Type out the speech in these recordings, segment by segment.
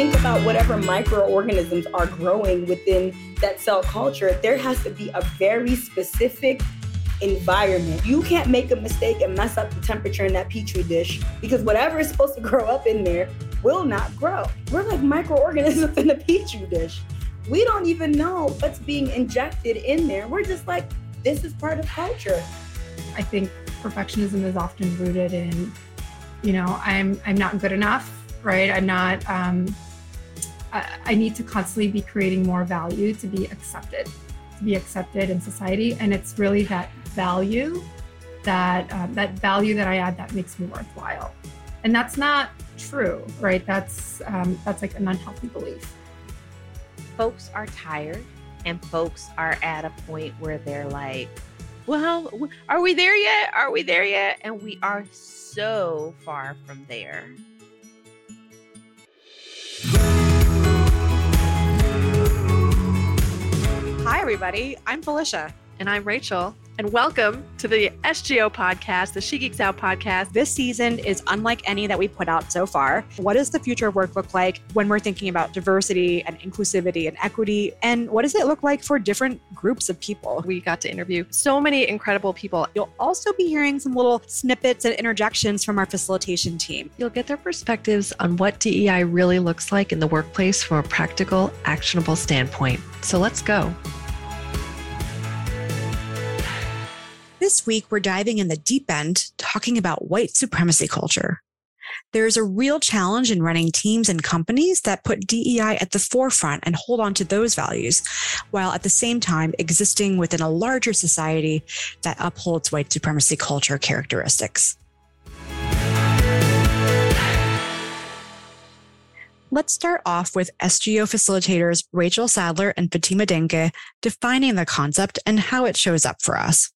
think about whatever microorganisms are growing within that cell culture, there has to be a very specific environment. You can't make a mistake and mess up the temperature in that petri dish because whatever is supposed to grow up in there will not grow. We're like microorganisms in a petri dish. We don't even know what's being injected in there. We're just like, this is part of culture. I think perfectionism is often rooted in, you know, I'm I'm not good enough, right? I'm not. Um, I, I need to constantly be creating more value to be accepted, to be accepted in society, and it's really that value that um, that value that I add that makes me worthwhile, and that's not true, right? That's um, that's like an unhealthy belief. Folks are tired, and folks are at a point where they're like, "Well, are we there yet? Are we there yet?" And we are so far from there. Hi, everybody. I'm Felicia. And I'm Rachel. And welcome to the SGO podcast, the She Geeks Out podcast. This season is unlike any that we've put out so far. What does the future of work look like when we're thinking about diversity and inclusivity and equity? And what does it look like for different groups of people? We got to interview so many incredible people. You'll also be hearing some little snippets and interjections from our facilitation team. You'll get their perspectives on what DEI really looks like in the workplace from a practical, actionable standpoint. So let's go. This week, we're diving in the deep end, talking about white supremacy culture. There's a real challenge in running teams and companies that put DEI at the forefront and hold on to those values, while at the same time existing within a larger society that upholds white supremacy culture characteristics. Let's start off with SGO facilitators Rachel Sadler and Fatima Dainkeh defining the concept and how it shows up for us.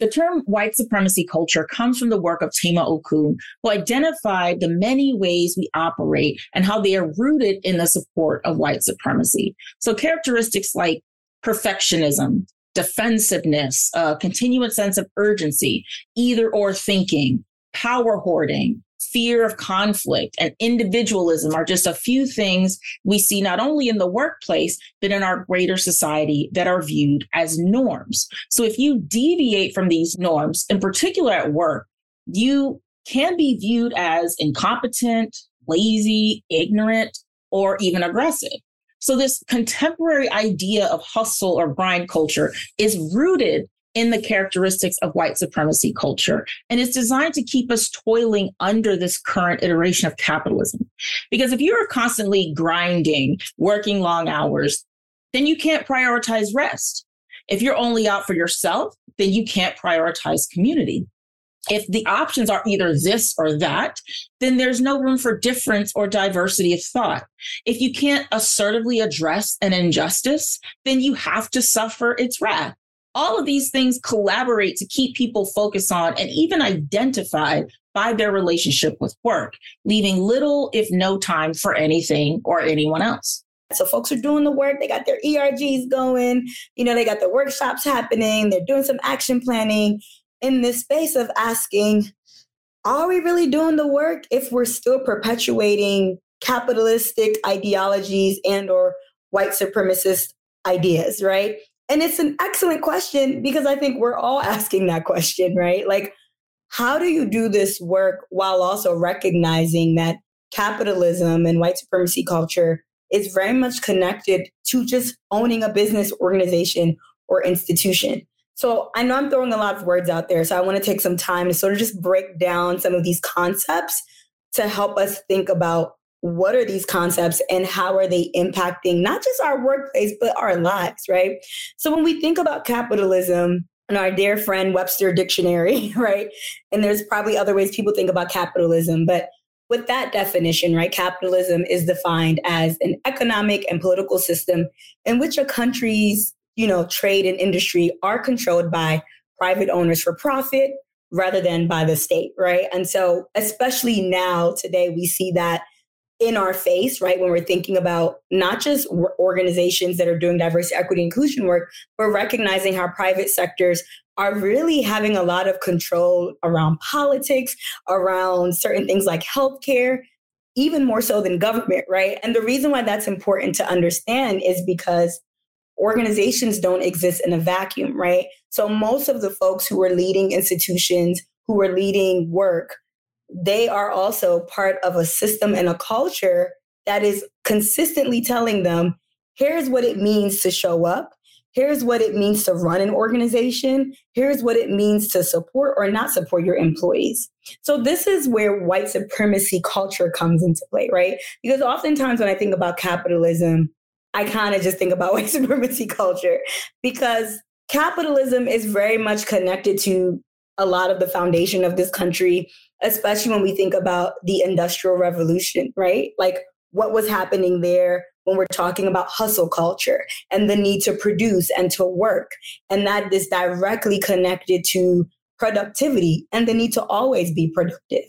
The term white supremacy culture comes from the work of Tema Okun, who identified the many ways we operate and how they are rooted in the support of white supremacy. So characteristics like perfectionism, defensiveness, a continuous sense of urgency, either or thinking, power hoarding, fear of conflict and individualism are just a few things we see not only in the workplace, but in our greater society that are viewed as norms. So if you deviate from these norms, in particular at work, you can be viewed as incompetent, lazy, ignorant, or even aggressive. So, this contemporary idea of hustle or grind culture is rooted in the characteristics of white supremacy culture. And it's designed to keep us toiling under this current iteration of capitalism. Because if you're constantly grinding, working long hours, then you can't prioritize rest. If you're only out for yourself, then you can't prioritize community. If the options are either this or that, then there's no room for difference or diversity of thought. If you can't assertively address an injustice, then you have to suffer its wrath all of these things collaborate to keep people focused on and even identified by their relationship with work, leaving little, if no time for anything or anyone else. So folks are doing the work, they got their ERGs going, you know, they got the workshops happening, they're doing some action planning in this space of asking, are we really doing the work if we're still perpetuating capitalistic ideologies and or white supremacist ideas, right? And it's an excellent question because I think we're all asking that question, right? Like, how do you do this work while also recognizing that capitalism and white supremacy culture is very much connected to just owning a business organization or institution? So I know I'm throwing a lot of words out there. So I want to take some time to sort of just break down some of these concepts to help us think about what are these concepts and how are they impacting not just our workplace, but our lives, right? So when we think about capitalism, and our dear friend Webster Dictionary, right? And there's probably other ways people think about capitalism, but with that definition, right, capitalism is defined as an economic and political system in which a country's, you know, trade and industry are controlled by private owners for profit rather than by the state, right? And so, especially now, today, we see that in our face, right? When we're thinking about not just organizations that are doing diversity, equity, inclusion work, but recognizing how private sectors are really having a lot of control around politics, around certain things like healthcare. even more so than government, right? And the reason why that's important to understand is because organizations don't exist in a vacuum, right? So most of the folks who are leading institutions, who are leading work, they are also part of a system and a culture that is consistently telling them here's what it means to show up. Here's what it means to run an organization. Here's what it means to support or not support your employees. So, this is where white supremacy culture comes into play, right? Because oftentimes when I think about capitalism, I kind of just think about white supremacy culture because capitalism is very much connected to a lot of the foundation of this country, especially when we think about the Industrial Revolution, right? Like what was happening there when we're talking about hustle culture and the need to produce and to work. And that is directly connected to productivity and the need to always be productive.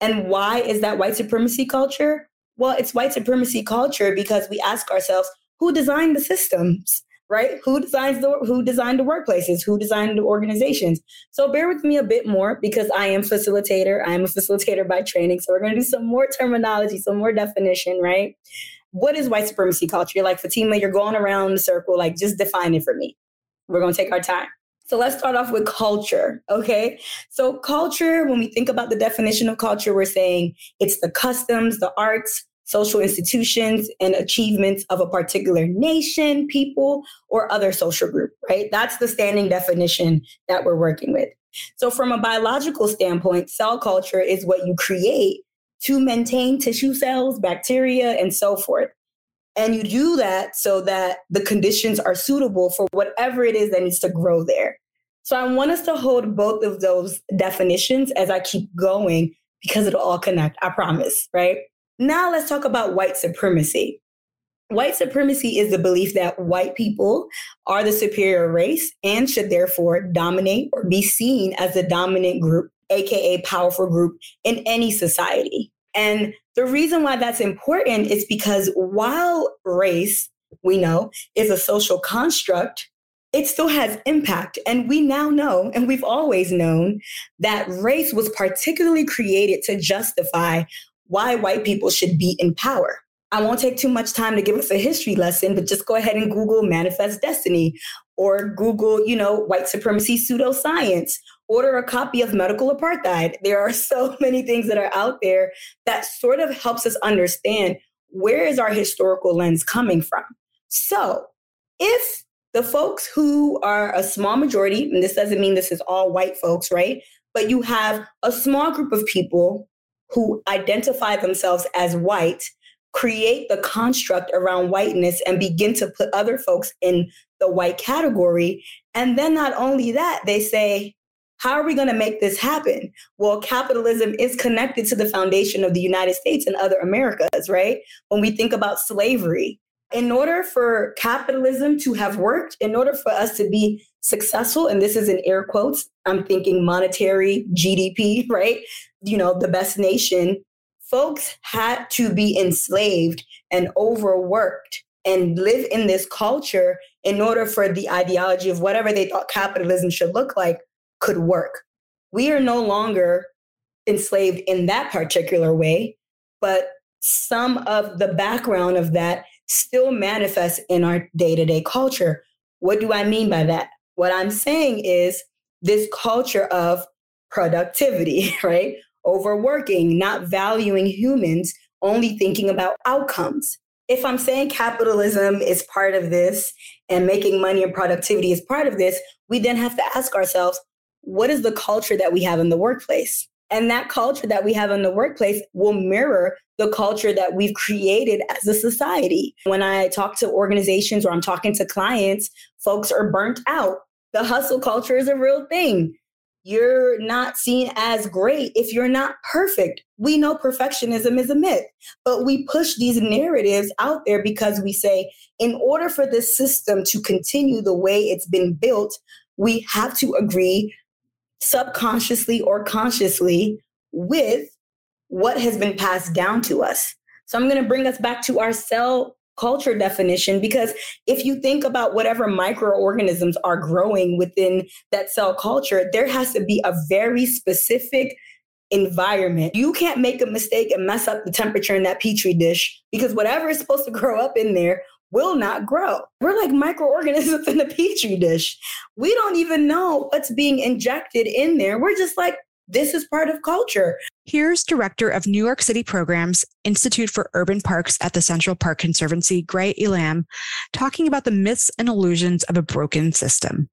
And why is that white supremacy culture? Well, it's white supremacy culture because we ask ourselves, who designed the systems? Right? Who designs the who designed the workplaces? Who designed the organizations? So bear with me a bit more because I am facilitator. I am a facilitator by training. So we're gonna do some more terminology, some more definition, right? What is white supremacy culture? You're like Fatima, you're going around the circle, like just define it for me. We're gonna take our time. So let's start off with culture. Okay. So, culture, when we think about the definition of culture, we're saying it's the customs, the arts, social institutions, and achievements of a particular nation, people, or other social group, right? That's the standing definition that we're working with. So, from a biological standpoint, cell culture is what you create to maintain tissue cells, bacteria, and so forth. And you do that so that the conditions are suitable for whatever it is that needs to grow there. So I want us to hold both of those definitions as I keep going because it'll all connect, I promise, right? Now let's talk about white supremacy. White supremacy is the belief that white people are the superior race and should therefore dominate or be seen as the dominant group, AKA powerful group in any society. And the reason why that's important is because while race, we know, is a social construct, it still has impact. And we now know, and we've always known, that race was particularly created to justify why white people should be in power. I won't take too much time to give us a history lesson, but just go ahead and Google manifest destiny or Google, you know, white supremacy pseudoscience order a copy of Medical Apartheid. There are so many things that are out there that sort of helps us understand where is our historical lens coming from. So, if the folks who are a small majority, and this doesn't mean this is all white folks, right? But you have a small group of people who identify themselves as white, create the construct around whiteness and begin to put other folks in the white category. And then not only that, they say, how are we going to make this happen? Well, capitalism is connected to the foundation of the United States and other Americas, right? When we think about slavery, in order for capitalism to have worked, in order for us to be successful, and this is in air quotes, I'm thinking monetary GDP, right? You know, the best nation, folks had to be enslaved and overworked and live in this culture in order for the ideology of whatever they thought capitalism should look like could work. We are no longer enslaved in that particular way, but some of the background of that still manifests in our day to day culture. What do I mean by that? What I'm saying is this culture of productivity, right? Overworking, not valuing humans, only thinking about outcomes. If I'm saying capitalism is part of this and making money and productivity is part of this, we then have to ask ourselves what is the culture that we have in the workplace? And that culture that we have in the workplace will mirror the culture that we've created as a society. When I talk to organizations or I'm talking to clients, folks are burnt out. The hustle culture is a real thing. You're not seen as great if you're not perfect. We know perfectionism is a myth, but we push these narratives out there because we say, in order for this system to continue the way it's been built, we have to agree subconsciously or consciously with what has been passed down to us. So I'm going to bring us back to our cell culture definition because if you think about whatever microorganisms are growing within that cell culture, there has to be a very specific environment. You can't make a mistake and mess up the temperature in that petri dish because whatever is supposed to grow up in there will not grow. We're like microorganisms in the petri dish. We don't even know what's being injected in there. We're just like, this is part of culture. Here's Director of New York City Programs, Institute for Urban Parks at the Central Park Conservancy, Gray Elam, talking about the myths and illusions of a broken system.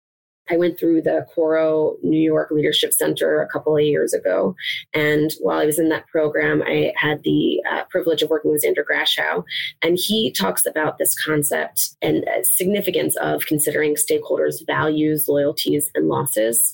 I went through the Coro New York Leadership Center a couple of years ago. And while I was in that program, I had the uh, privilege of working with Xander Grashow. And he talks about this concept and uh, significance of considering stakeholders' values, loyalties, and losses.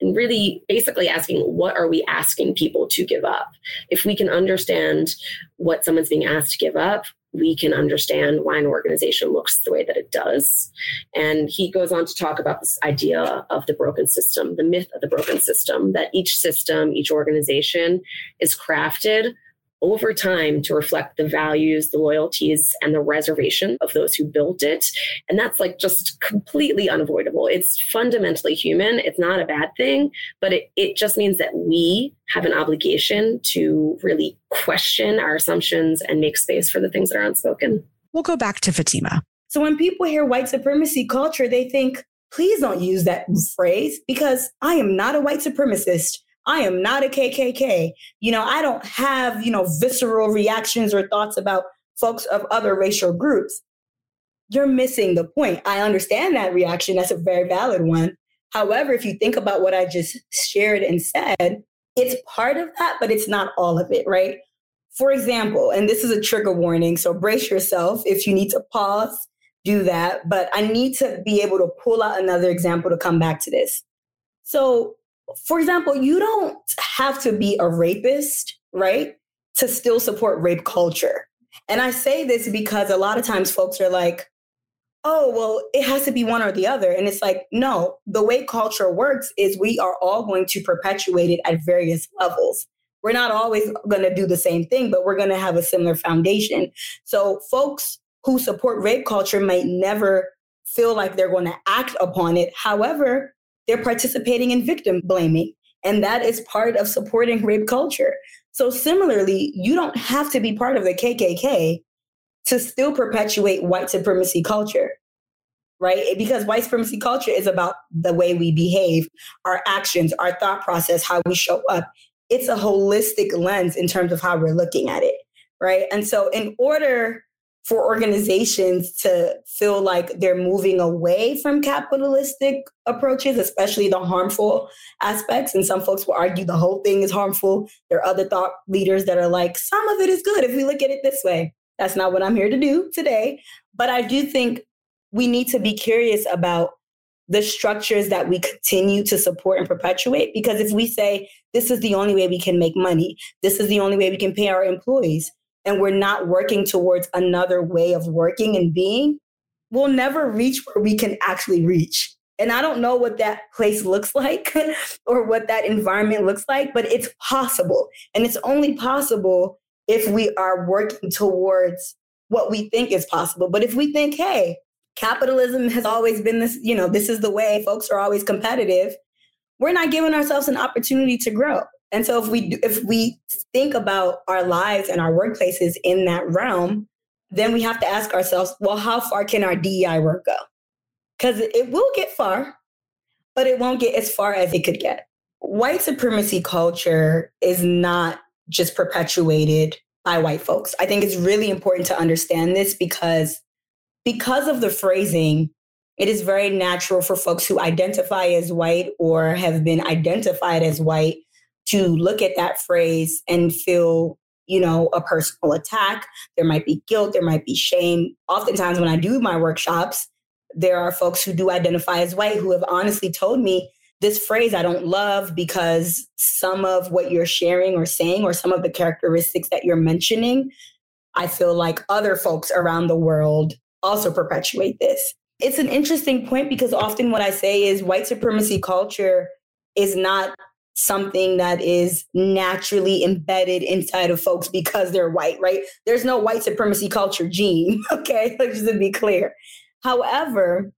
And really basically asking, what are we asking people to give up? If we can understand what someone's being asked to give up, we can understand why an organization looks the way that it does. And he goes on to talk about this idea of the broken system, the myth of the broken system, that each system, each organization is crafted over time to reflect the values, the loyalties, and the reservation of those who built it. And that's like just completely unavoidable. It's fundamentally human. It's not a bad thing, but it, it just means that we have an obligation to really question our assumptions and make space for the things that are unspoken. We'll go back to Fatima. So when people hear white supremacy culture, they think, please don't use that phrase because I am not a white supremacist. I am not a KKK. You know, I don't have, you know, visceral reactions or thoughts about folks of other racial groups. You're missing the point. I understand that reaction. That's a very valid one. However, if you think about what I just shared and said, it's part of that, but it's not all of it, right? For example, and this is a trigger warning, so brace yourself. If you need to pause, do that. But I need to be able to pull out another example to come back to this. So, for example, you don't have to be a rapist, right, to still support rape culture. And I say this because a lot of times folks are like, oh, well, it has to be one or the other. And it's like, no, the way culture works is we are all going to perpetuate it at various levels. We're not always going to do the same thing, but we're going to have a similar foundation. So, folks who support rape culture might never feel like they're going to act upon it. However, they're participating in victim blaming. And that is part of supporting rape culture. So, similarly, you don't have to be part of the KKK to still perpetuate white supremacy culture, right? Because white supremacy culture is about the way we behave, our actions, our thought process, how we show up. It's a holistic lens in terms of how we're looking at it, right? And so, in order for organizations to feel like they're moving away from capitalistic approaches, especially the harmful aspects. And some folks will argue the whole thing is harmful. There are other thought leaders that are like, some of it is good if we look at it this way. That's not what I'm here to do today. But I do think we need to be curious about the structures that we continue to support and perpetuate. Because if we say, this is the only way we can make money, this is the only way we can pay our employees, and we're not working towards another way of working and being, we'll never reach where we can actually reach. And I don't know what that place looks like or what that environment looks like, but it's possible. And it's only possible if we are working towards what we think is possible. But if we think, hey, capitalism has always been this, you know, this is the way, folks are always competitive, we're not giving ourselves an opportunity to grow. And so if we if we think about our lives and our workplaces in that realm, then we have to ask ourselves, well, how far can our DEI work go? Because it will get far, but it won't get as far as it could get. White supremacy culture is not just perpetuated by white folks. I think it's really important to understand this because because of the phrasing, it is very natural for folks who identify as white or have been identified as white to look at that phrase and feel you know a personal attack there might be guilt there might be shame oftentimes when i do my workshops there are folks who do identify as white who have honestly told me this phrase I don't love because some of what you're sharing or saying, or some of the characteristics that you're mentioning, I feel like other folks around the world also perpetuate this. It's an interesting point because often what I say is white supremacy culture is not something that is naturally embedded inside of folks because they're white, right? There's no white supremacy culture gene, okay? Just to be clear. However,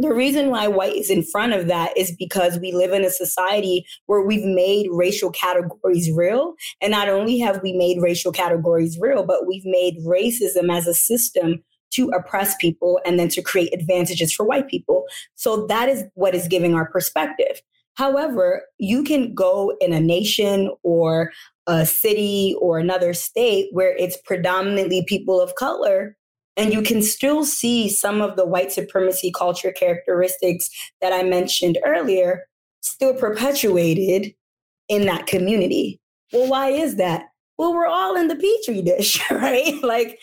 The reason why white is in front of that is because we live in a society where we've made racial categories real. And not only have we made racial categories real, but we've made racism as a system to oppress people and then to create advantages for white people. So that is what is giving our perspective. However, you can go in a nation or a city or another state where it's predominantly people of color and you can still see some of the white supremacy culture characteristics that I mentioned earlier still perpetuated in that community. Well, why is that? Well, we're all in the petri dish, right? like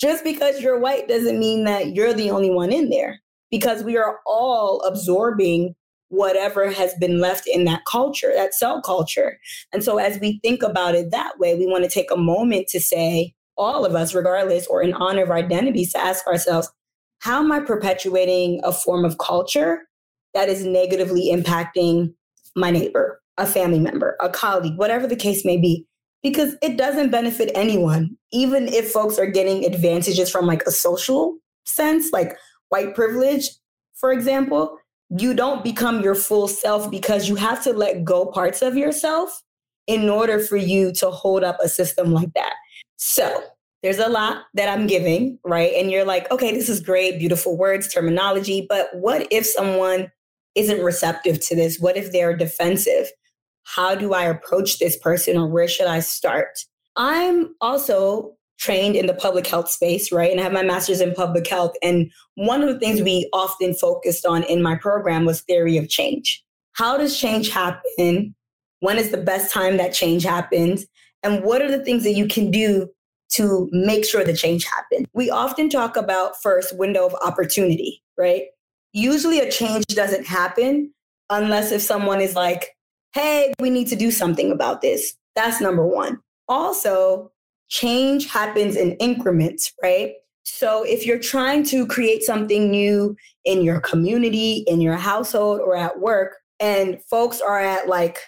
just because you're white doesn't mean that you're the only one in there because we are all absorbing whatever has been left in that culture, that cell culture. And so as we think about it that way, we want to take a moment to say, all of us, regardless or in honor of our identities, to ask ourselves, how am I perpetuating a form of culture that is negatively impacting my neighbor, a family member, a colleague, whatever the case may be? Because it doesn't benefit anyone, even if folks are getting advantages from like a social sense, like white privilege, for example. You don't become your full self because you have to let go parts of yourself in order for you to hold up a system like that. So there's a lot that I'm giving, right? And you're like, okay, this is great, beautiful words, terminology. But what if someone isn't receptive to this? What if they're defensive? How do I approach this person or where should I start? I'm also trained in the public health space, right? And I have my master's in public health. And one of the things we often focused on in my program was theory of change. How does change happen? When is the best time that change happens? And what are the things that you can do to make sure the change happens? We often talk about first window of opportunity, right? Usually a change doesn't happen unless if someone is like, hey, we need to do something about this. That's number one. Also, change happens in increments, right? So if you're trying to create something new in your community, in your household, or at work, and folks are at like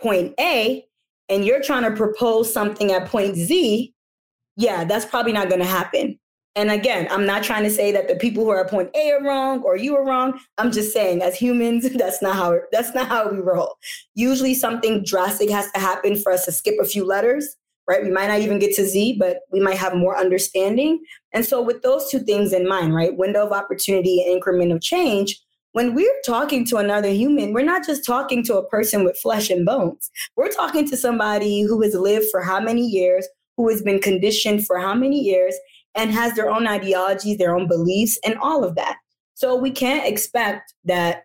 point A, and you're trying to propose something at point Z, yeah, that's probably not going to happen. And again, I'm not trying to say that the people who are at point A are wrong or you are wrong. I'm just saying, as humans, that's not how that's not how we roll. Usually, something drastic has to happen for us to skip a few letters, right? We might not even get to Z, but we might have more understanding. And so, with those two things in mind, right, window of opportunity and increment of change, when we're talking to another human, we're not just talking to a person with flesh and bones. We're talking to somebody who has lived for how many years, who has been conditioned for how many years, and has their own ideologies, their own beliefs, and all of that. So we can't expect that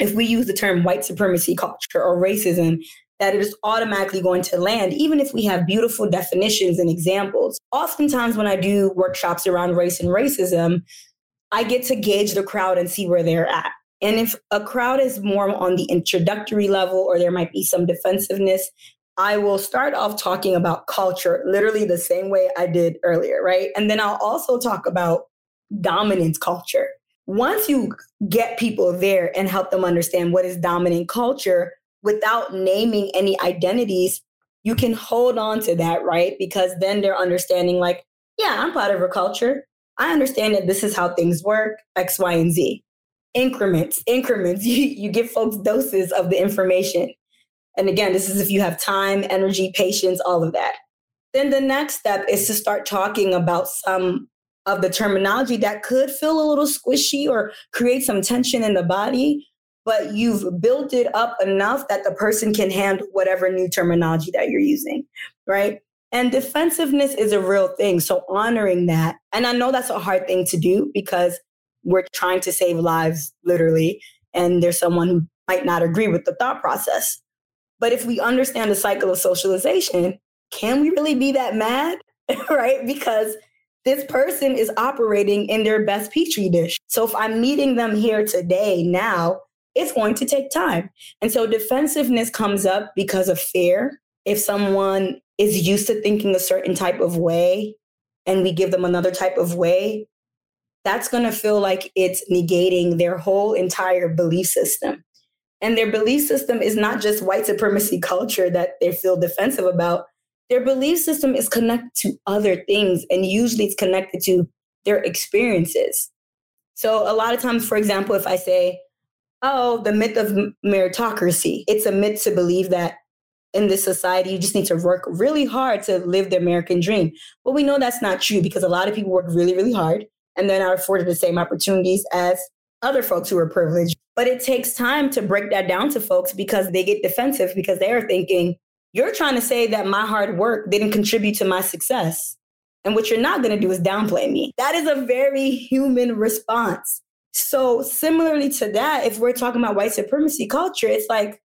if we use the term white supremacy culture or racism, that it is automatically going to land, even if we have beautiful definitions and examples. Oftentimes, when I do workshops around race and racism, I get to gauge the crowd and see where they're at. And if a crowd is more on the introductory level or there might be some defensiveness, I will start off talking about culture literally the same way I did earlier, right? And then I'll also talk about dominance culture. Once you get people there and help them understand what is dominant culture without naming any identities, you can hold on to that, right? Because then they're understanding, like, yeah, I'm part of a culture. I understand that this is how things work, X, Y, and Z increments, increments. You, you give folks doses of the information. And again, this is if you have time, energy, patience, all of that. Then the next step is to start talking about some of the terminology that could feel a little squishy or create some tension in the body, but you've built it up enough that the person can handle whatever new terminology that you're using, right? And defensiveness is a real thing. So honoring that. And I know that's a hard thing to do because we're trying to save lives literally and there's someone who might not agree with the thought process but if we understand the cycle of socialization can we really be that mad right because this person is operating in their best petri dish so if i'm meeting them here today now it's going to take time and so defensiveness comes up because of fear if someone is used to thinking a certain type of way and we give them another type of way that's going to feel like it's negating their whole entire belief system. And their belief system is not just white supremacy culture that they feel defensive about. Their belief system is connected to other things, and usually it's connected to their experiences. So a lot of times, for example, if I say, oh, the myth of meritocracy, it's a myth to believe that in this society, you just need to work really hard to live the American dream. But we know that's not true because a lot of people work really, really hard and they're not afforded the same opportunities as other folks who are privileged. But it takes time to break that down to folks because they get defensive because they are thinking, you're trying to say that my hard work didn't contribute to my success. And what you're not going to do is downplay me. That is a very human response. So, similarly to that, if we're talking about white supremacy culture, it's like,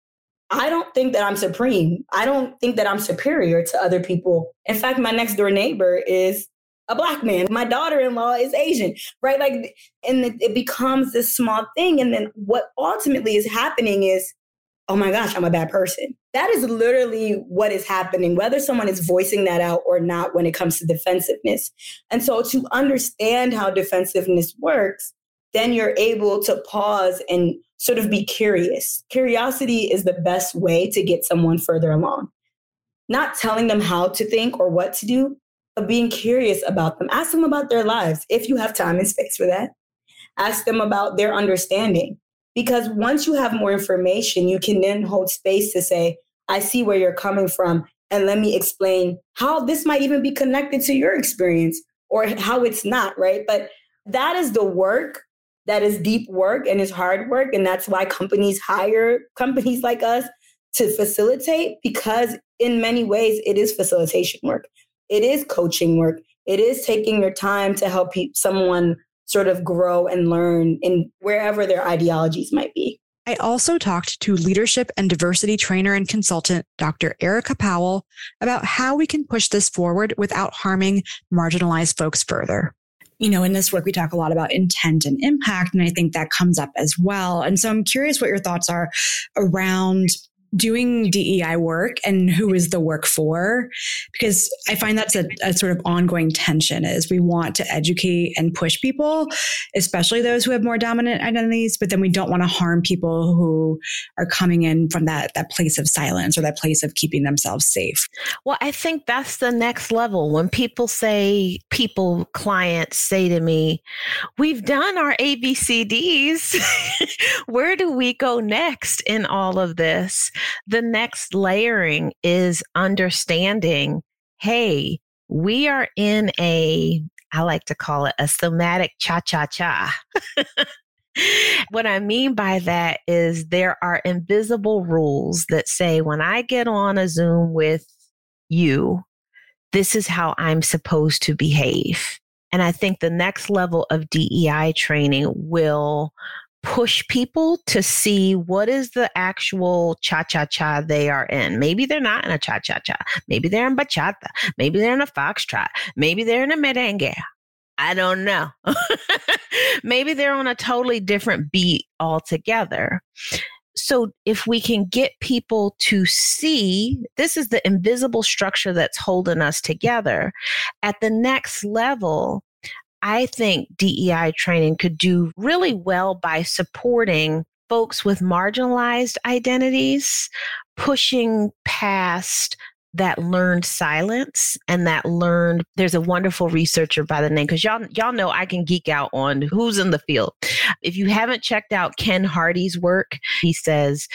I don't think that I'm supreme. I don't think that I'm superior to other people. In fact, my next door neighbor is a black man. My daughter-in-law is Asian, right? Like, and it becomes this small thing. And then what ultimately is happening is, oh my gosh, I'm a bad person. That is literally what is happening, whether someone is voicing that out or not when it comes to defensiveness. And so to understand how defensiveness works, then you're able to pause and sort of be curious. Curiosity is the best way to get someone further along. Not telling them how to think or what to do, but being curious about them. Ask them about their lives if you have time and space for that. Ask them about their understanding. Because once you have more information, you can then hold space to say, I see where you're coming from. And let me explain how this might even be connected to your experience or how it's not, right? But that is the work that is deep work and is hard work. And that's why companies hire companies like us to facilitate because in many ways it is facilitation work. It is coaching work. It is taking your time to help someone sort of grow and learn in wherever their ideologies might be. I also talked to leadership and diversity trainer and consultant Dr. Erica Powell about how we can push this forward without harming marginalized folks further you know, in this work, we talk a lot about intent and impact. And I think that comes up as well. And so I'm curious what your thoughts are around doing DEI work and who is the work for? Because I find that's a, a, sort of ongoing tension is we want to educate and push people, especially those who have more dominant identities, but then we don't want to harm people who are coming in from that, that place of silence or that place of keeping themselves safe. Well, I think that's the next level. When people say, people, clients say to me, we've done our ABCDs. Where do we go next in all of this? The next layering is understanding hey, we are in a, I like to call it a somatic cha cha cha. what I mean by that is there are invisible rules that say when I get on a Zoom with you, this is how I'm supposed to behave. And I think the next level of DEI training will push people to see what is the actual cha cha cha they are in. Maybe they're not in a cha cha cha. Maybe they're in bachata. Maybe they're in a foxtrot. Maybe they're in a merengue. I don't know. Maybe they're on a totally different beat altogether. So, if we can get people to see this is the invisible structure that's holding us together, at the next level, I think DEI training could do really well by supporting folks with marginalized identities, pushing past that learned silence and that learned there's a wonderful researcher by the name because y'all y'all know I can geek out on who's in the field. If you haven't checked out Ken Hardy's work, he says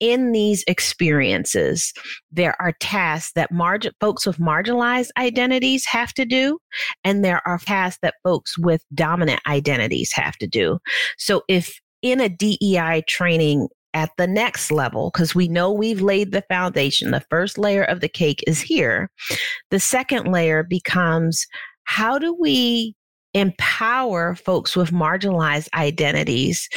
in these experiences, there are tasks that margin, folks with marginalized identities have to do, and there are tasks that folks with dominant identities have to do. So if in a DEI training at the next level, because we know we've laid the foundation, the first layer of the cake is here. The second layer becomes how do we empower folks with marginalized identities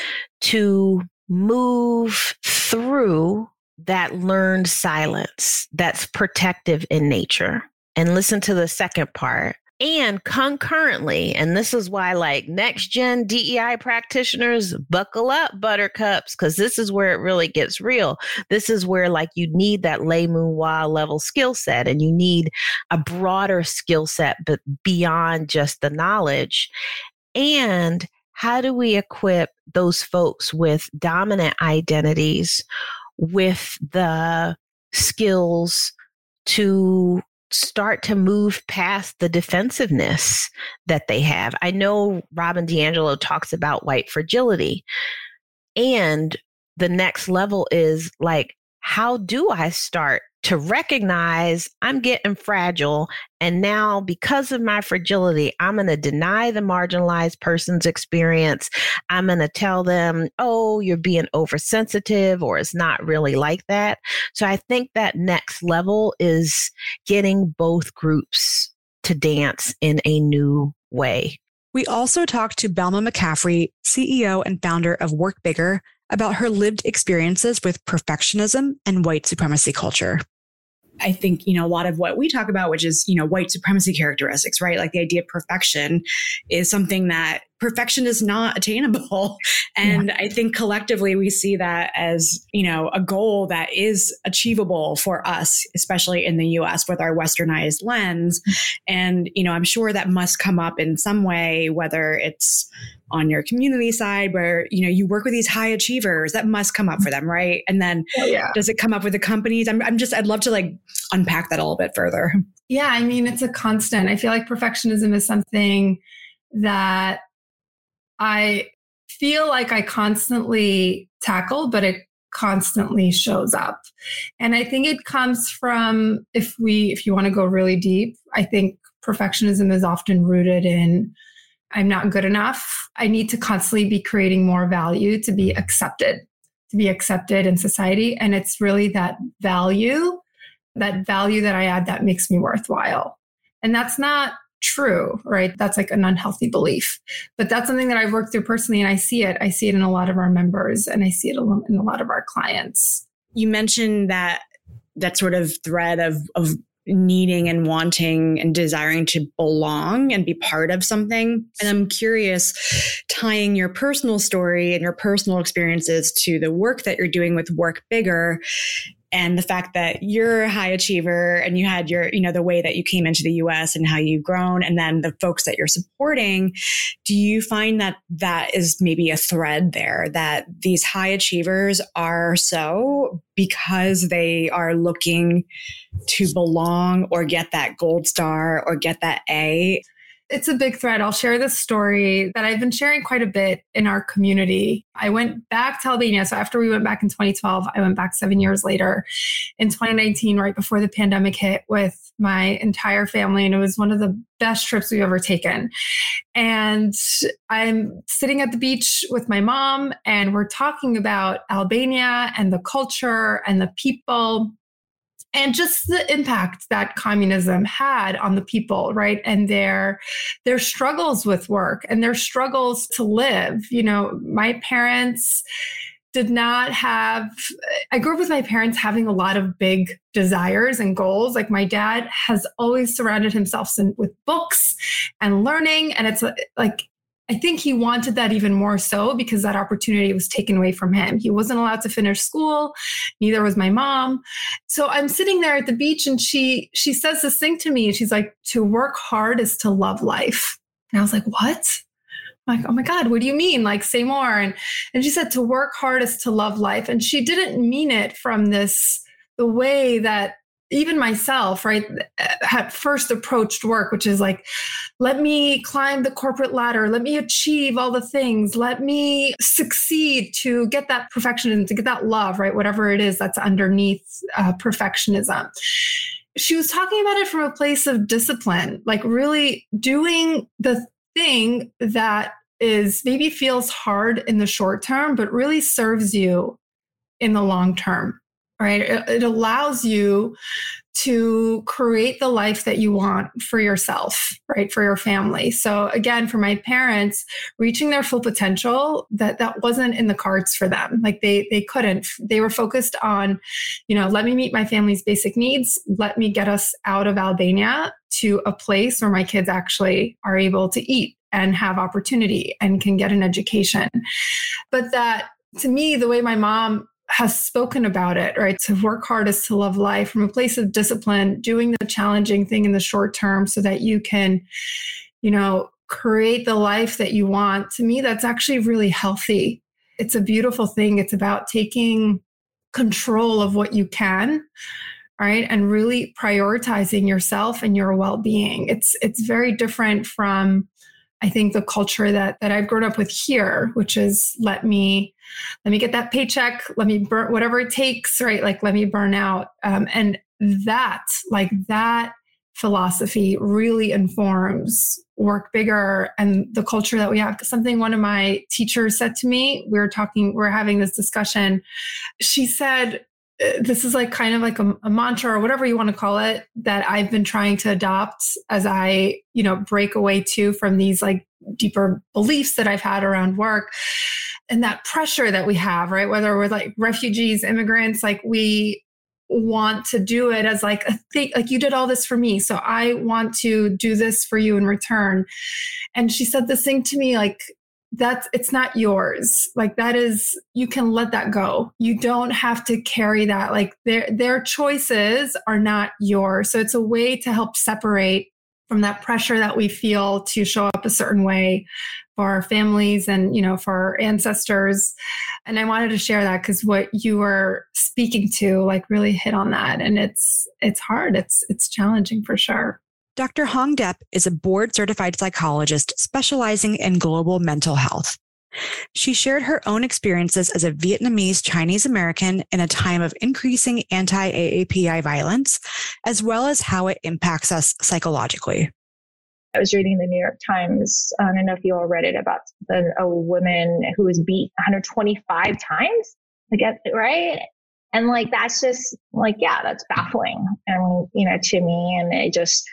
to move through that learned silence that's protective in nature and listen to the second part. And concurrently, and this is why, like next gen DEI practitioners, buckle up, buttercups, because this is where it really gets real. This is where, like, you need that Lei Moon Hua level skill set and you need a broader skill set, but beyond just the knowledge. And how do we equip those folks with dominant identities with the skills to start to move past the defensiveness that they have. I know Robin DiAngelo talks about white fragility. And the next level is like, how do I start to recognize I'm getting fragile. And now, because of my fragility, I'm going to deny the marginalized person's experience. I'm going to tell them, oh, you're being oversensitive or it's not really like that. So I think that next level is getting both groups to dance in a new way. We also talked to Belma McCaffrey, CEO and founder of Work Bigger, about her lived experiences with perfectionism and white supremacy culture. I think, you know, a lot of what we talk about, which is, you know, white supremacy characteristics, right? Like the idea of perfection is something that perfection is not attainable. And yeah. I think collectively we see that as, you know, a goal that is achievable for us, especially in the US with our westernized lens. Mm. And, you know, I'm sure that must come up in some way, whether it's on your community side where you know you work with these high achievers that must come up for them right and then oh, yeah. does it come up with the companies I'm, I'm just i'd love to like unpack that a little bit further yeah i mean it's a constant i feel like perfectionism is something that I feel like I constantly tackle, but it constantly shows up. And I think it comes from if we if you want to go really deep, I think perfectionism is often rooted in I'm not good enough. I need to constantly be creating more value to be mm-hmm. accepted, to be accepted in society and it's really that value, that value that I add that makes me worthwhile. And that's not true, right? That's like an unhealthy belief. But that's something that I've worked through personally, and I see it. I see it in a lot of our members, and I see it in a lot of our clients. You mentioned that that sort of thread of of needing and wanting and desiring to belong and be part of something. And I'm curious, tying your personal story and your personal experiences to the work that you're doing with Work Bigger and the fact that you're a high achiever and you had your, you know, the way that you came into the US and how you've grown and then the folks that you're supporting, do you find that that is maybe a thread there that these high achievers are so because they are looking to belong or get that gold star or get that A? It's a big thread. I'll share this story that I've been sharing quite a bit in our community. I went back to Albania. So after we went back in 2012, I went back seven years later in 2019, right before the pandemic hit with my entire family. And it was one of the best trips we've ever taken. And I'm sitting at the beach with my mom, and we're talking about Albania and the culture and the people and just the impact that communism had on the people right? And their their struggles with work and their struggles to live. You know my parents did not have i grew up with my parents having a lot of big desires and goals. Like my dad has always surrounded himself with books and learning and it's like I think he wanted that even more so because that opportunity was taken away from him. He wasn't allowed to finish school, neither was my mom. So I'm sitting there at the beach and she she says this thing to me. She's like, to work hard is to love life. And I was like, what? I'm like, oh my God, what do you mean? Like, say more. And and she said to work hard is to love life. And she didn't mean it from this the way that even myself, right, had first approached work, which is like, let me climb the corporate ladder, let me achieve all the things, let me succeed to get that perfectionism, to get that love, right, whatever it is that's underneath uh, perfectionism. She was talking about it from a place of discipline, like really doing the thing that is maybe feels hard in the short term, but really serves you in the long term right? It, it, allows you to create the life that you want for yourself, right? For your family. So again, for my parents, reaching their full potential, that that wasn't in the cards for them. Like they they couldn't. They were focused on, you know, let me meet my family's basic needs, let me get us out of Albania to a place where my kids actually are able to eat and have opportunity and can get an education. But that to me, the way my mom has spoken about it, right? To work hard is to love life from a place of discipline, doing the challenging thing in the short term so that you can, you know, create the life that you want. To me, that's actually really healthy. It's a beautiful thing. It's about taking control of what you can right and really prioritizing yourself and your well-being it's it's very different from i think the culture that that i've grown up with here which is let me let me get that paycheck let me burn whatever it takes right like let me burn out um, and that like that philosophy really informs work bigger and the culture that we have. Something one of my teachers said to me, we were talking, we are having this discussion. She said, this is like kind of like a, a, mantra or whatever you want to call it that I've been trying to adopt as I, you know, break away too from these like deeper beliefs that I've had around work and that pressure that we have, right? Whether we're like refugees, immigrants, like we want to do it as like a thing like you did all this for me so i want to do this for you in return and she said this thing to me like that's it's not yours. Like that is you can let that go. You don't have to carry that. Like their their choices are not yours. So it's a way to help separate from that pressure that we feel to show up a certain way for our families and you know for our ancestors. And i wanted to share that because what you were speaking to like really hit on that. And it's it's hard. It's it's challenging for sure dr hong dep is a board certified psychologist specializing in global mental health she shared her own experiences as a Vietnamese Chinese American in a time of increasing anti AAPI violence, as well as how it impacts us psychologically. I was reading the New York Times. I don't know if you all read it about the, a woman who was beat 125 times. Like, right? And like, that's just like, yeah, that's baffling. And, you know, to me, and it just,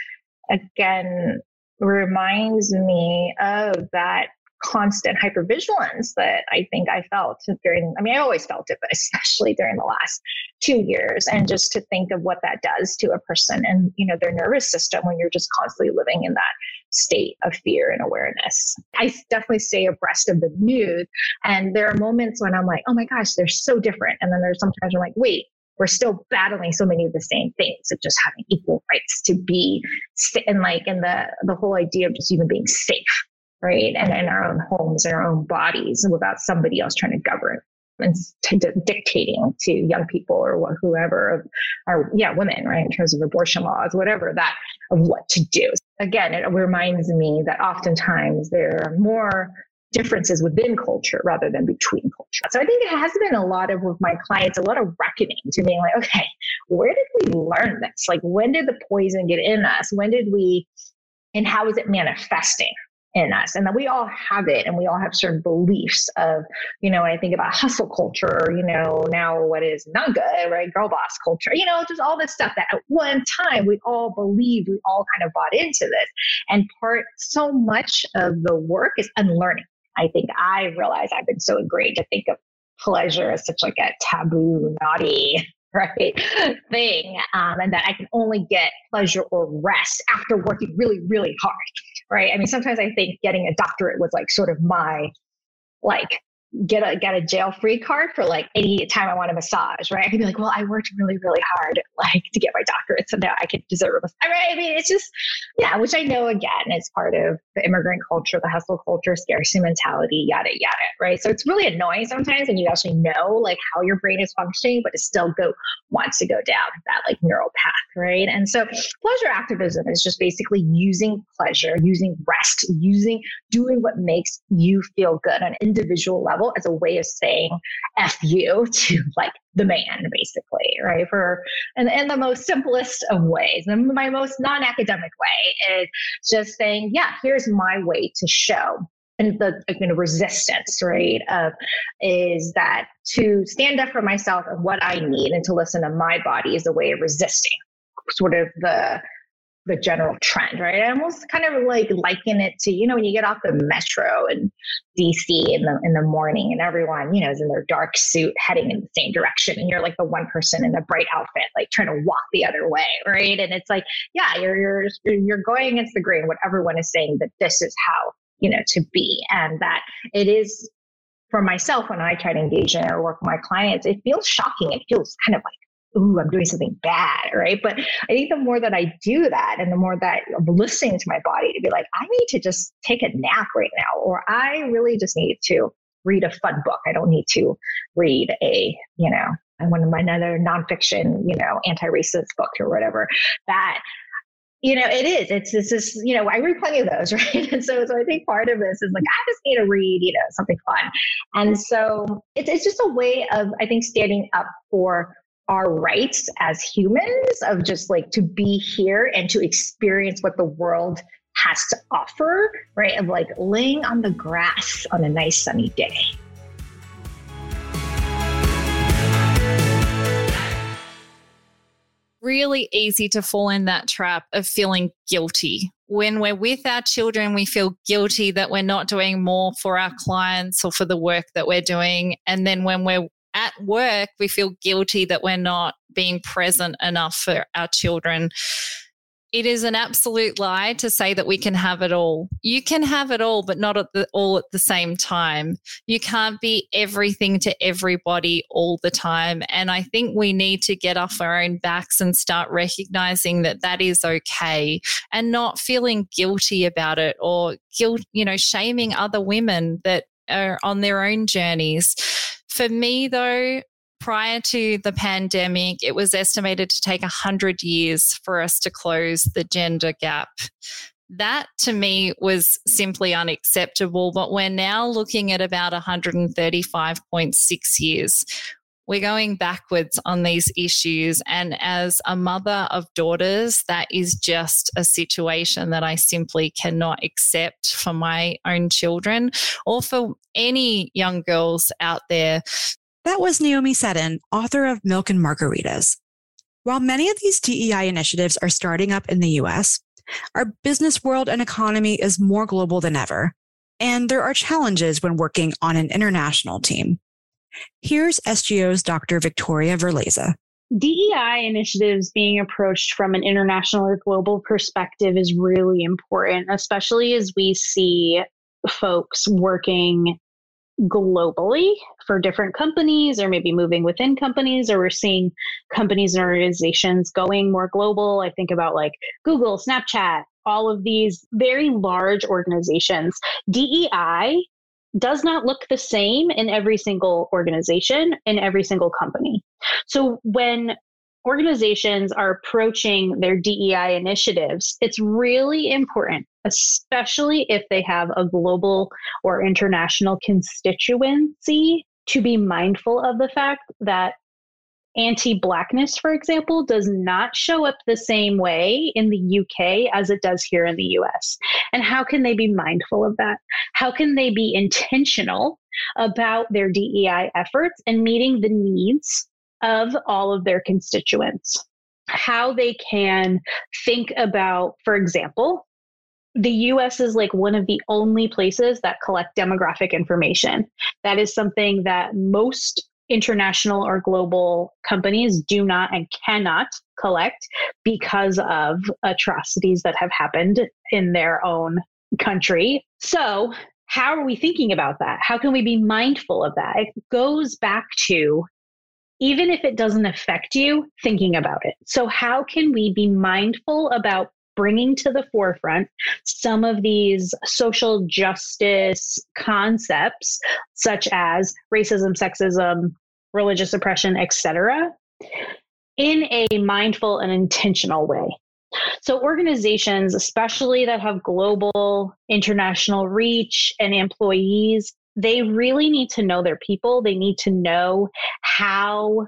again, reminds me of that constant hypervigilance that I think I felt during, I mean, I always felt it, but especially during the last two years. And mm-hmm. just to think of what that does to a person and, you know, their nervous system when you're just constantly living in that state of fear and awareness. I definitely stay abreast of the news. And there are moments when I'm like, oh my gosh, they're so different. And then there's sometimes I'm like, wait, we're still battling so many of the same things of just having equal rights to be and like in the the whole idea of just even being safe right? And in our own homes and our own bodies without somebody else trying to govern and t- dictating to young people or whoever or yeah women right in terms of abortion laws whatever that of what to do again it reminds me that oftentimes there are more differences within culture rather than between culture so i think it has been a lot of with my clients a lot of reckoning to being like okay where did we learn this? Like when did the poison get in us? When did we and how is it manifesting in us? And that we all have it and we all have certain beliefs of you know i think about hustle culture you know now what is naga right? Girl boss culture you know just all this stuff that at one time we all believed we all kind of bought into this. And part so much of the work is unlearning i think i realize i've been so ingrained to think of pleasure as such like a taboo naughty right thing um, and that i can only get pleasure or rest after working really really hard right? I mean sometimes i think getting a doctorate was like sort of my like get a get a jail free card for like any time I want a massage, right? I could be like, well, I worked really, really hard like to get my doctorate, so now I could deserve a massage. Right? I mean, it's just yeah, which I know again is part of the immigrant culture, the hustle culture, scarcity mentality, yada yada, right? So it's really annoying sometimes when you actually know like how your brain is functioning, but it still go wants to go down that like neural path, right? And so pleasure activism is just basically using pleasure, using rest, using doing what makes you feel good on an individual level as a way of saying F you to like the man, basically, right? For and in the most simplest of ways. And my most non-academic way is just saying, yeah, here's my way to show and the you know, resistance, right, of is that to stand up for myself and what I need and to listen to my body is a way of resisting sort of the the general trend, right? I almost kind of like liken it to, you know, when you get off the metro in DC in the in the morning and everyone, you know, is in their dark suit heading in the same direction. And you're like the one person in a bright outfit, like trying to walk the other way, right? And it's like, yeah, you're you're you're going against the grain, what everyone is saying that this is how, you know, to be. And that it is for myself when I try to engage in or work with my clients, it feels shocking. It feels kind of like ooh, I'm doing something bad, right? But I think the more that I do that and the more that I'm listening to my body to be like, I need to just take a nap right now, or I really just need to read a fun book. I don't need to read a, you know, one of my another nonfiction, you know, anti-racist book or whatever, that you know, it is. It's this is, you know, I read plenty of those, right? And so, so I think part of this is like, I just need to read, you know, something fun. And so it's, it's just a way of, I think, standing up for our rights as humans of just like to be here and to experience what the world has to offer, right? Of like laying on the grass on a nice sunny day. Really easy to fall in that trap of feeling guilty. When we're with our children, we feel guilty that we're not doing more for our clients or for the work that we're doing. And then when we're at work, we feel guilty that we're not being present enough for our children. It is an absolute lie to say that we can have it all. You can have it all, but not at the, all at the same time. You can't be everything to everybody all the time. And I think we need to get off our own backs and start recognizing that that is okay and not feeling guilty about it or guilt, you know, shaming other women that are on their own journeys for me, though, prior to the pandemic, it was estimated to take 100 years for us to close the gender gap. That to me was simply unacceptable, but we're now looking at about 135.6 years. We're going backwards on these issues. And as a mother of daughters, that is just a situation that I simply cannot accept for my own children or for any young girls out there. That was Naomi Seddon, author of Milk and Margaritas. While many of these DEI initiatives are starting up in the US, our business world and economy is more global than ever. And there are challenges when working on an international team. Here's SGO's Dr. Victoria Verleza. DEI initiatives being approached from an international or global perspective is really important, especially as we see folks working globally for different companies or maybe moving within companies or we're seeing companies and organizations going more global i think about like google snapchat all of these very large organizations dei does not look the same in every single organization, in every single company. So when organizations are approaching their DEI initiatives, it's really important, especially if they have a global or international constituency, to be mindful of the fact that anti blackness, for example, does not show up the same way in the UK as it does here in the US. And how can they be mindful of that? How can they be intentional about their DEI efforts and meeting the needs of all of their constituents? How they can think about, for example, the US is like one of the only places that collect demographic information. That is something that most international or global companies do not and cannot collect because of atrocities that have happened in their own country. So, how are we thinking about that? How can we be mindful of that? It goes back to even if it doesn't affect you, thinking about it. So, how can we be mindful about bringing to the forefront some of these social justice concepts, such as racism, sexism, religious oppression, etc., in a mindful and intentional way. So, organizations, especially that have global, international reach and employees, they really need to know their people. They need to know how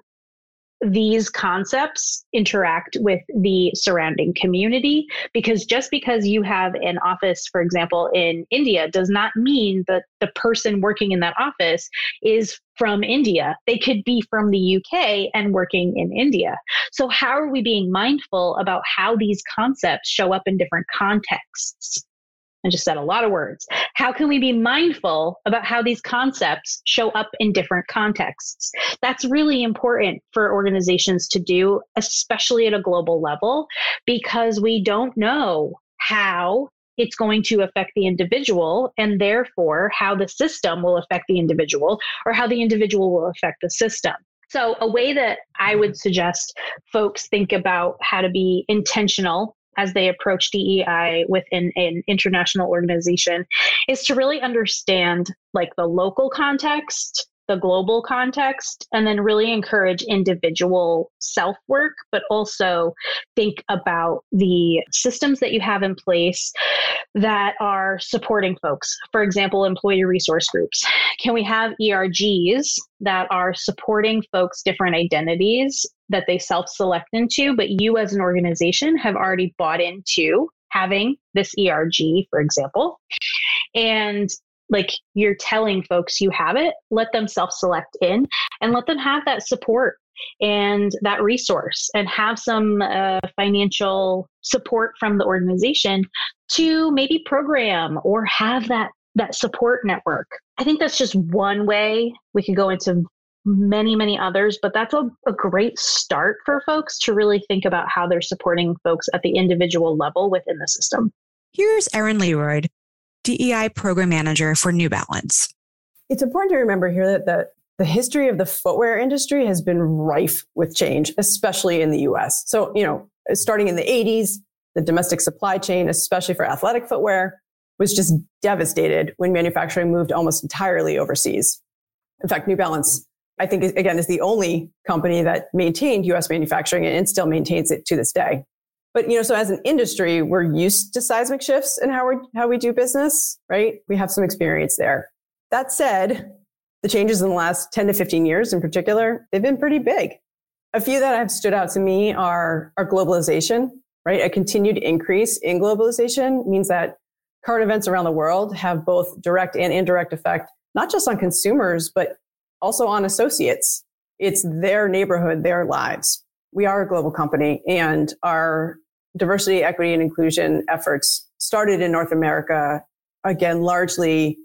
these concepts interact with the surrounding community because just because you have an office for example in India does not mean that the person working in that office is from India. They could be from the UK and working in India. So how are we being mindful about how these concepts show up in different contexts I just said a lot of words. How can we be mindful about how these concepts show up in different contexts? That's really important for organizations to do, especially at a global level, because we don't know how it's going to affect the individual and therefore how the system will affect the individual or how the individual will affect the system. So, a way that I would suggest folks think about how to be intentional as they approach DEI within an international organization is to really understand like the local context the global context and then really encourage individual self work, but also think about the systems that you have in place that are supporting folks. For example, employee resource groups. Can we have ERGs that are supporting folks' different identities that they self select into, but you as an organization have already bought into having this ERG, for example? And like you're telling folks you have it, let them self select in and let them have that support and that resource and have some uh, financial support from the organization to maybe program or have that that support network. I think that's just one way we could go into many, many others, but that's a, a great start for folks to really think about how they're supporting folks at the individual level within the system. Here's Erin Leroyd, DEI program manager for New Balance. It's important to remember here that the, the history of the footwear industry has been rife with change, especially in the US. So, you know, starting in the 80s, the domestic supply chain, especially for athletic footwear, was just devastated when manufacturing moved almost entirely overseas. In fact, New Balance, I think, again, is the only company that maintained US manufacturing and still maintains it to this day. But you know, so as an industry, we're used to seismic shifts in how we how we do business, right? We have some experience there. That said, the changes in the last 10 to 15 years in particular, they've been pretty big. A few that have stood out to me are, are globalization, right? A continued increase in globalization means that current events around the world have both direct and indirect effect, not just on consumers, but also on associates. It's their neighborhood, their lives we are a global company and our diversity, equity, and inclusion efforts started in North America, again, largely,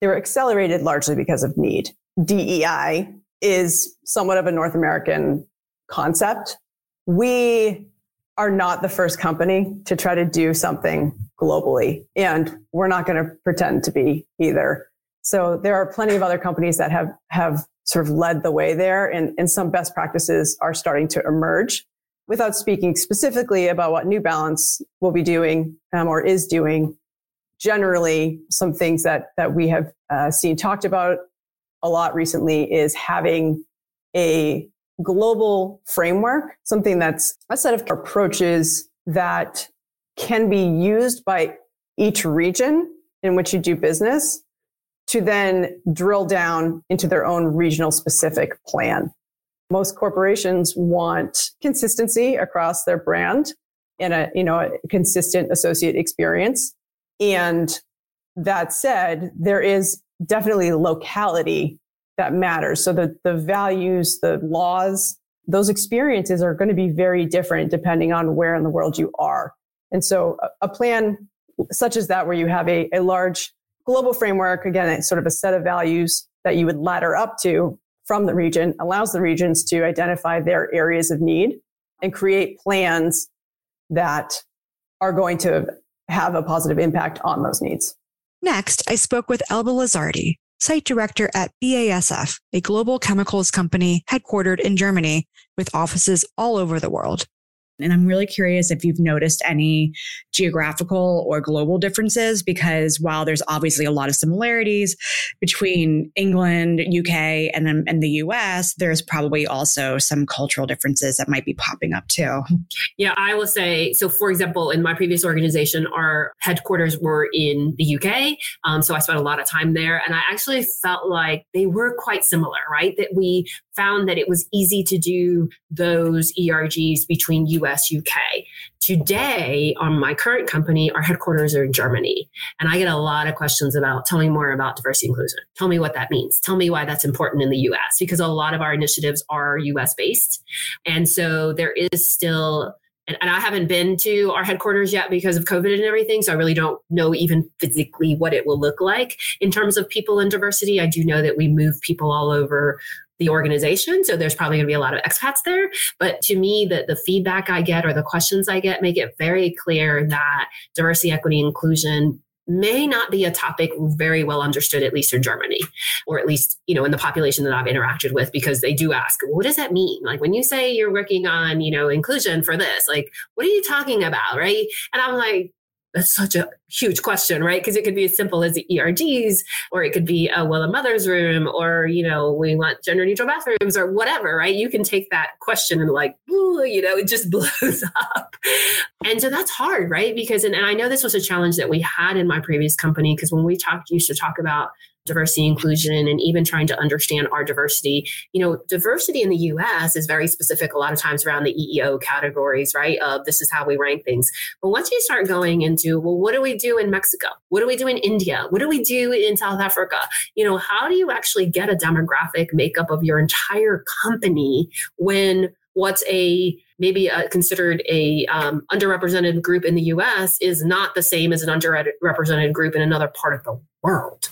they were accelerated largely because of need. DEI is somewhat of a North American concept. We are not the first company to try to do something globally, and we're not going to pretend to be either. So there are plenty of other companies that have, have sort of led the way there and, and some best practices are starting to emerge without speaking specifically about what New Balance will be doing um, or is doing. Generally, some things that, that we have uh, seen talked about a lot recently is having a global framework, something that's a set of approaches that can be used by each region in which you do business to then drill down into their own regional specific plan. Most corporations want consistency across their brand and a, you know, a consistent associate experience. And that said, there is definitely locality that matters. So the, the values, the laws, those experiences are going to be very different depending on where in the world you are. And so a, plan such as that, where you have a, a large global framework, again, it's sort of a set of values that you would ladder up to from the region, allows the regions to identify their areas of need and create plans that are going to have a positive impact on those needs. Next, I spoke with Elba Lizardi, site director at BASF, a global chemicals company headquartered in Germany with offices all over the world. And I'm really curious if you've noticed any geographical or global differences, because while there's obviously a lot of similarities between England, UK, and, and the US, there's probably also some cultural differences that might be popping up too. Yeah, I will say so, for example, in my previous organization, our headquarters were in the UK. Um, so I spent a lot of time there. And I actually felt like they were quite similar, right? That we found that it was easy to do those ERGs between US, UK. Today, on my current company, our headquarters are in Germany. And I get a lot of questions about tell me more about diversity inclusion. Tell me what that means. Tell me why that's important in the US, because a lot of our initiatives are US based. And so there is still and, and, I haven't been to our headquarters yet because of COVID and everything. So I really don't know even physically what it will look like in terms of people and diversity. I do know that we move people all over the organization. So there's probably going to be a lot of expats there. But to me, the, the feedback I get or the questions I get make it very clear that diversity, equity, inclusion may not be a topic very well understood, at least in Germany, or at least, you know, in the population that I've interacted with, because they do ask, what does that mean? Like when you say you're working on, you know, inclusion for this, like, what are you talking about? Right. And I'm like, that's such a huge question, right? Because it could be as simple as the ERGs, or it could be, a well, a mother's room, or, you know, we want gender neutral bathrooms or whatever, right? You can take that question and like, ooh, you know, it just blows up. And so that's hard, right? Because, and, and I know this was a challenge that we had in my previous company, because when we talked, used to talk about diversity inclusion and even trying to understand our diversity. You know diversity in the us is very specific a lot of times around the eeo categories right of this is how we rank things. But once you start going into well what do we do in mexico? What do we do in india? What do we do in south africa? You know how do you actually get a demographic makeup of your entire company when what's a maybe a, considered a um, underrepresented group in the US is not the same as an underrepresented group in another part of the world.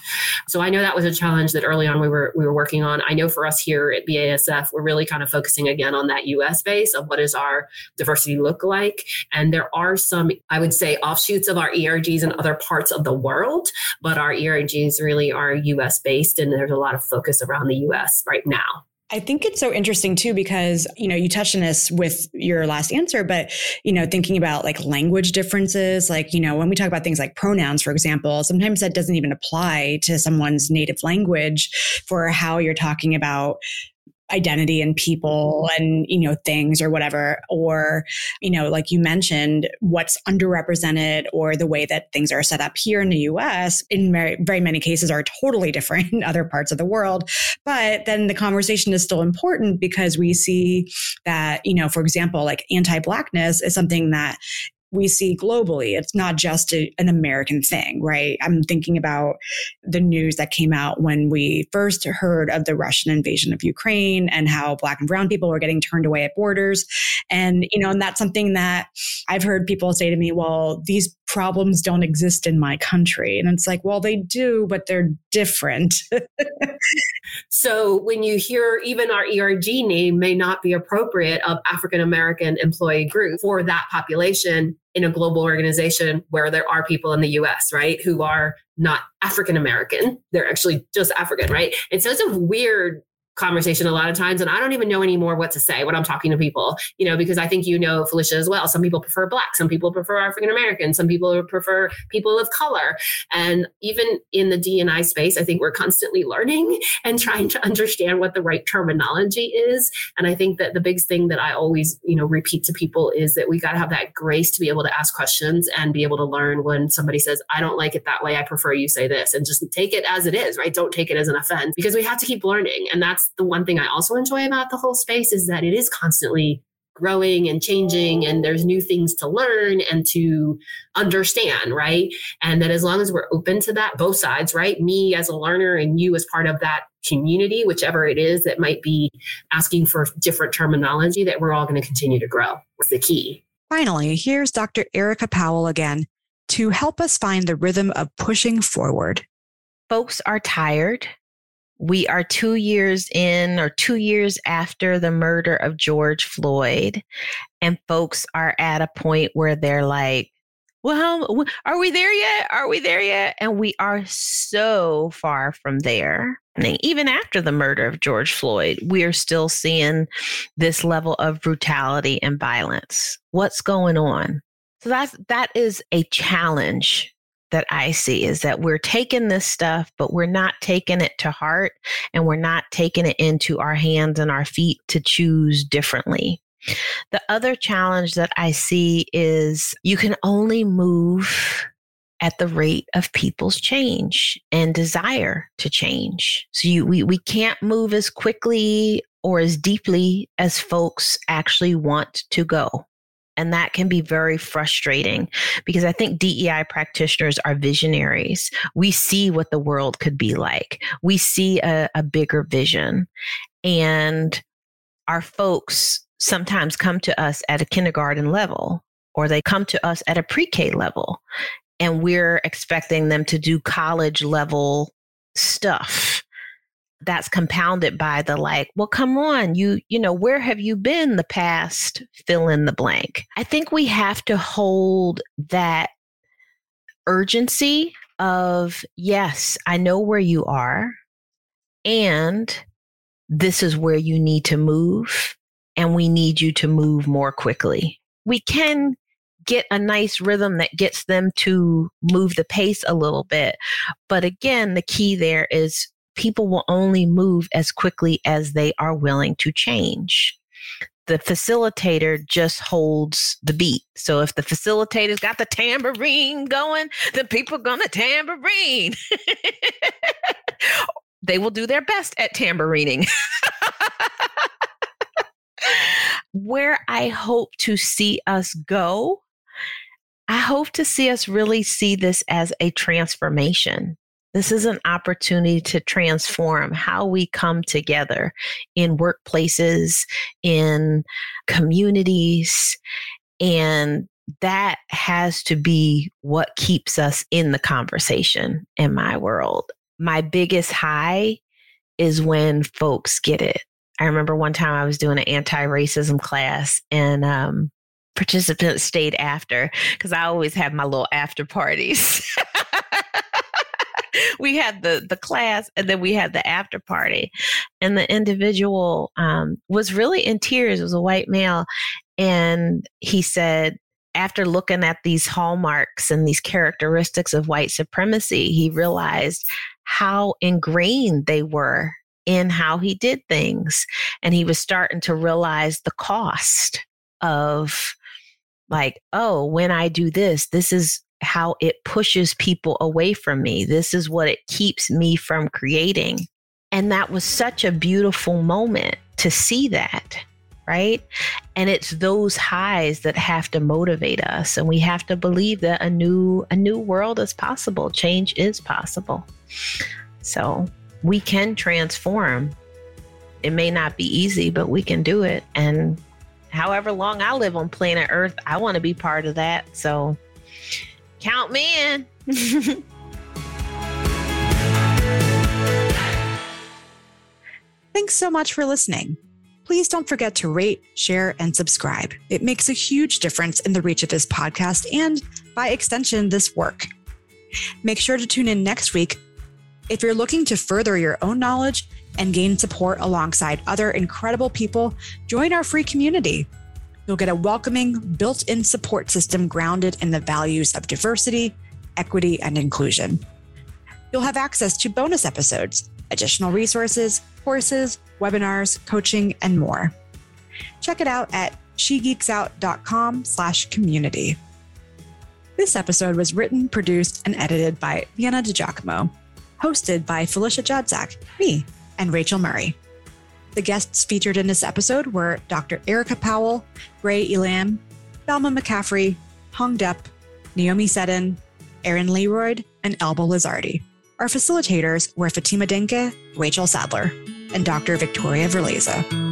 So I know that was a challenge that early on we were we were working on. I know for us here at BASF, we're really kind of focusing again on that US base of what does our diversity look like. And there are some, I would say, offshoots of our ERGs in other parts of the world, but our ERGs really are US based and there's a lot of focus around the US right now. I think it's so interesting too because you know you touched on this with your last answer, but you know thinking about like language differences, like you know when we talk about things like pronouns, for example, sometimes that doesn't even apply to someone's native language for how you're talking about identity and people and you know things or whatever. Or you know like you mentioned what's underrepresented or the way that things are set up here in the US in very, very many cases are totally different in other parts of the world. But then the conversation is still important because we see that you know for example like anti-blackness is something that we see globally. It's not just a, an American thing, right? I'm thinking about the news that came out when we first heard of the Russian invasion of Ukraine and how black and brown people were getting turned away at borders. And, you know, and that's something that I've heard people say to me, well, these problems don't exist in my country. And it's like, well, they do, but they're different. so when you hear even our ERG name may not be appropriate of African American employee group for that population in a global organization where there are people in the US, right, who are not African American. They're actually just African, right? And so it's a weird conversation a lot of times and i don't even know anymore what to say when i'm talking to people you know because i think you know felicia as well. Some people prefer black some people prefer african american some people prefer people of color. And even in the dni space i think we're constantly learning and trying to understand what the right terminology is. And i think that the big thing that i always you know repeat to people is that we got to have that grace to be able to ask questions and be able to learn when somebody says i don't like it that way. I prefer you say this. And just take it as it is right? Don't take it as an offense because we have to keep learning. And that's that's the one thing I also enjoy about the whole space is that it is constantly growing and changing and there's new things to learn and to understand right? And that as long as we're open to that both sides right? Me as a learner and you as part of that community whichever it is that might be asking for different terminology that we're all going to continue to grow. Is the key. Finally here's dr erica powell again to help us find the rhythm of pushing forward. Folks are tired we are two years in or two years after the murder of George Floyd, and folks are at a point where they're like, well, are we there yet? Are we there yet? And we are so far from there. And even after the murder of George Floyd, we are still seeing this level of brutality and violence. What's going on? So that's that is a challenge that I see is that we're taking this stuff, but we're not taking it to heart and we're not taking it into our hands and our feet to choose differently. The other challenge that I see is you can only move at the rate of people's change and desire to change. So you, we, we can't move as quickly or as deeply as folks actually want to go. And that can be very frustrating because I think DEI practitioners are visionaries. We see what the world could be like, we see a, a bigger vision. And our folks sometimes come to us at a kindergarten level or they come to us at a pre K level. And we're expecting them to do college level stuff that's compounded by the like well come on you you know where have you been the past fill in the blank i think we have to hold that urgency of yes i know where you are and this is where you need to move and we need you to move more quickly we can get a nice rhythm that gets them to move the pace a little bit. But again, the key there is people will only move as quickly as they are willing to change. The facilitator just holds the beat. So if the facilitator's got the tambourine going, the people gonna tambourine. they will do their best at tambourining. Where I hope to see us go, I hope to see us really see this as a transformation. This is an opportunity to transform how we come together in workplaces, in communities, and that has to be what keeps us in the conversation in my world. My biggest high is when folks get it. I remember one time I was doing an anti racism class and um, participants stayed after because I always have my little after parties. we had the the class and then we had the after party. And the individual um, was really in tears. It was a white male. And he said after looking at these hallmarks and these characteristics of white supremacy he realized how ingrained they were in how he did things. And he was starting to realize the cost of like oh when i do this this is how it pushes people away from me. This is what it keeps me from creating. And that was such a beautiful moment to see that, right? And it's those highs that have to motivate us and we have to believe that a new a new world is possible. Change is possible. So, we can transform. It may not be easy, but we can do it and however long I live on planet Earth, I want to be part of that. So, Count me in. Thanks so much for listening. Please don't forget to rate, share, and subscribe. It makes a huge difference in the reach of this podcast and, by extension, this work. Make sure to tune in next week if you're looking to further your own knowledge and gain support alongside other incredible people. Join our free community. You'll get a welcoming, built in support system grounded in the values of diversity, equity, and inclusion. You'll have access to bonus episodes, additional resources, courses, webinars, coaching, and more. Check it out at shegeeksout.com slash community. This episode was written, produced, and edited by Vienna DiGiacomo, hosted by Felicia Jadczak, me, and Rachel Murray. The guests featured in this episode were Dr. Erica Powell, Ray Elam, Thelma McCaffrey, Hong Depp, Naomi Seddon, Aaron Leroyd, and Elba Lizardi. Our facilitators were Fatima Dainkeh, Rachel Sadler, and Dr. Victoria Verleza.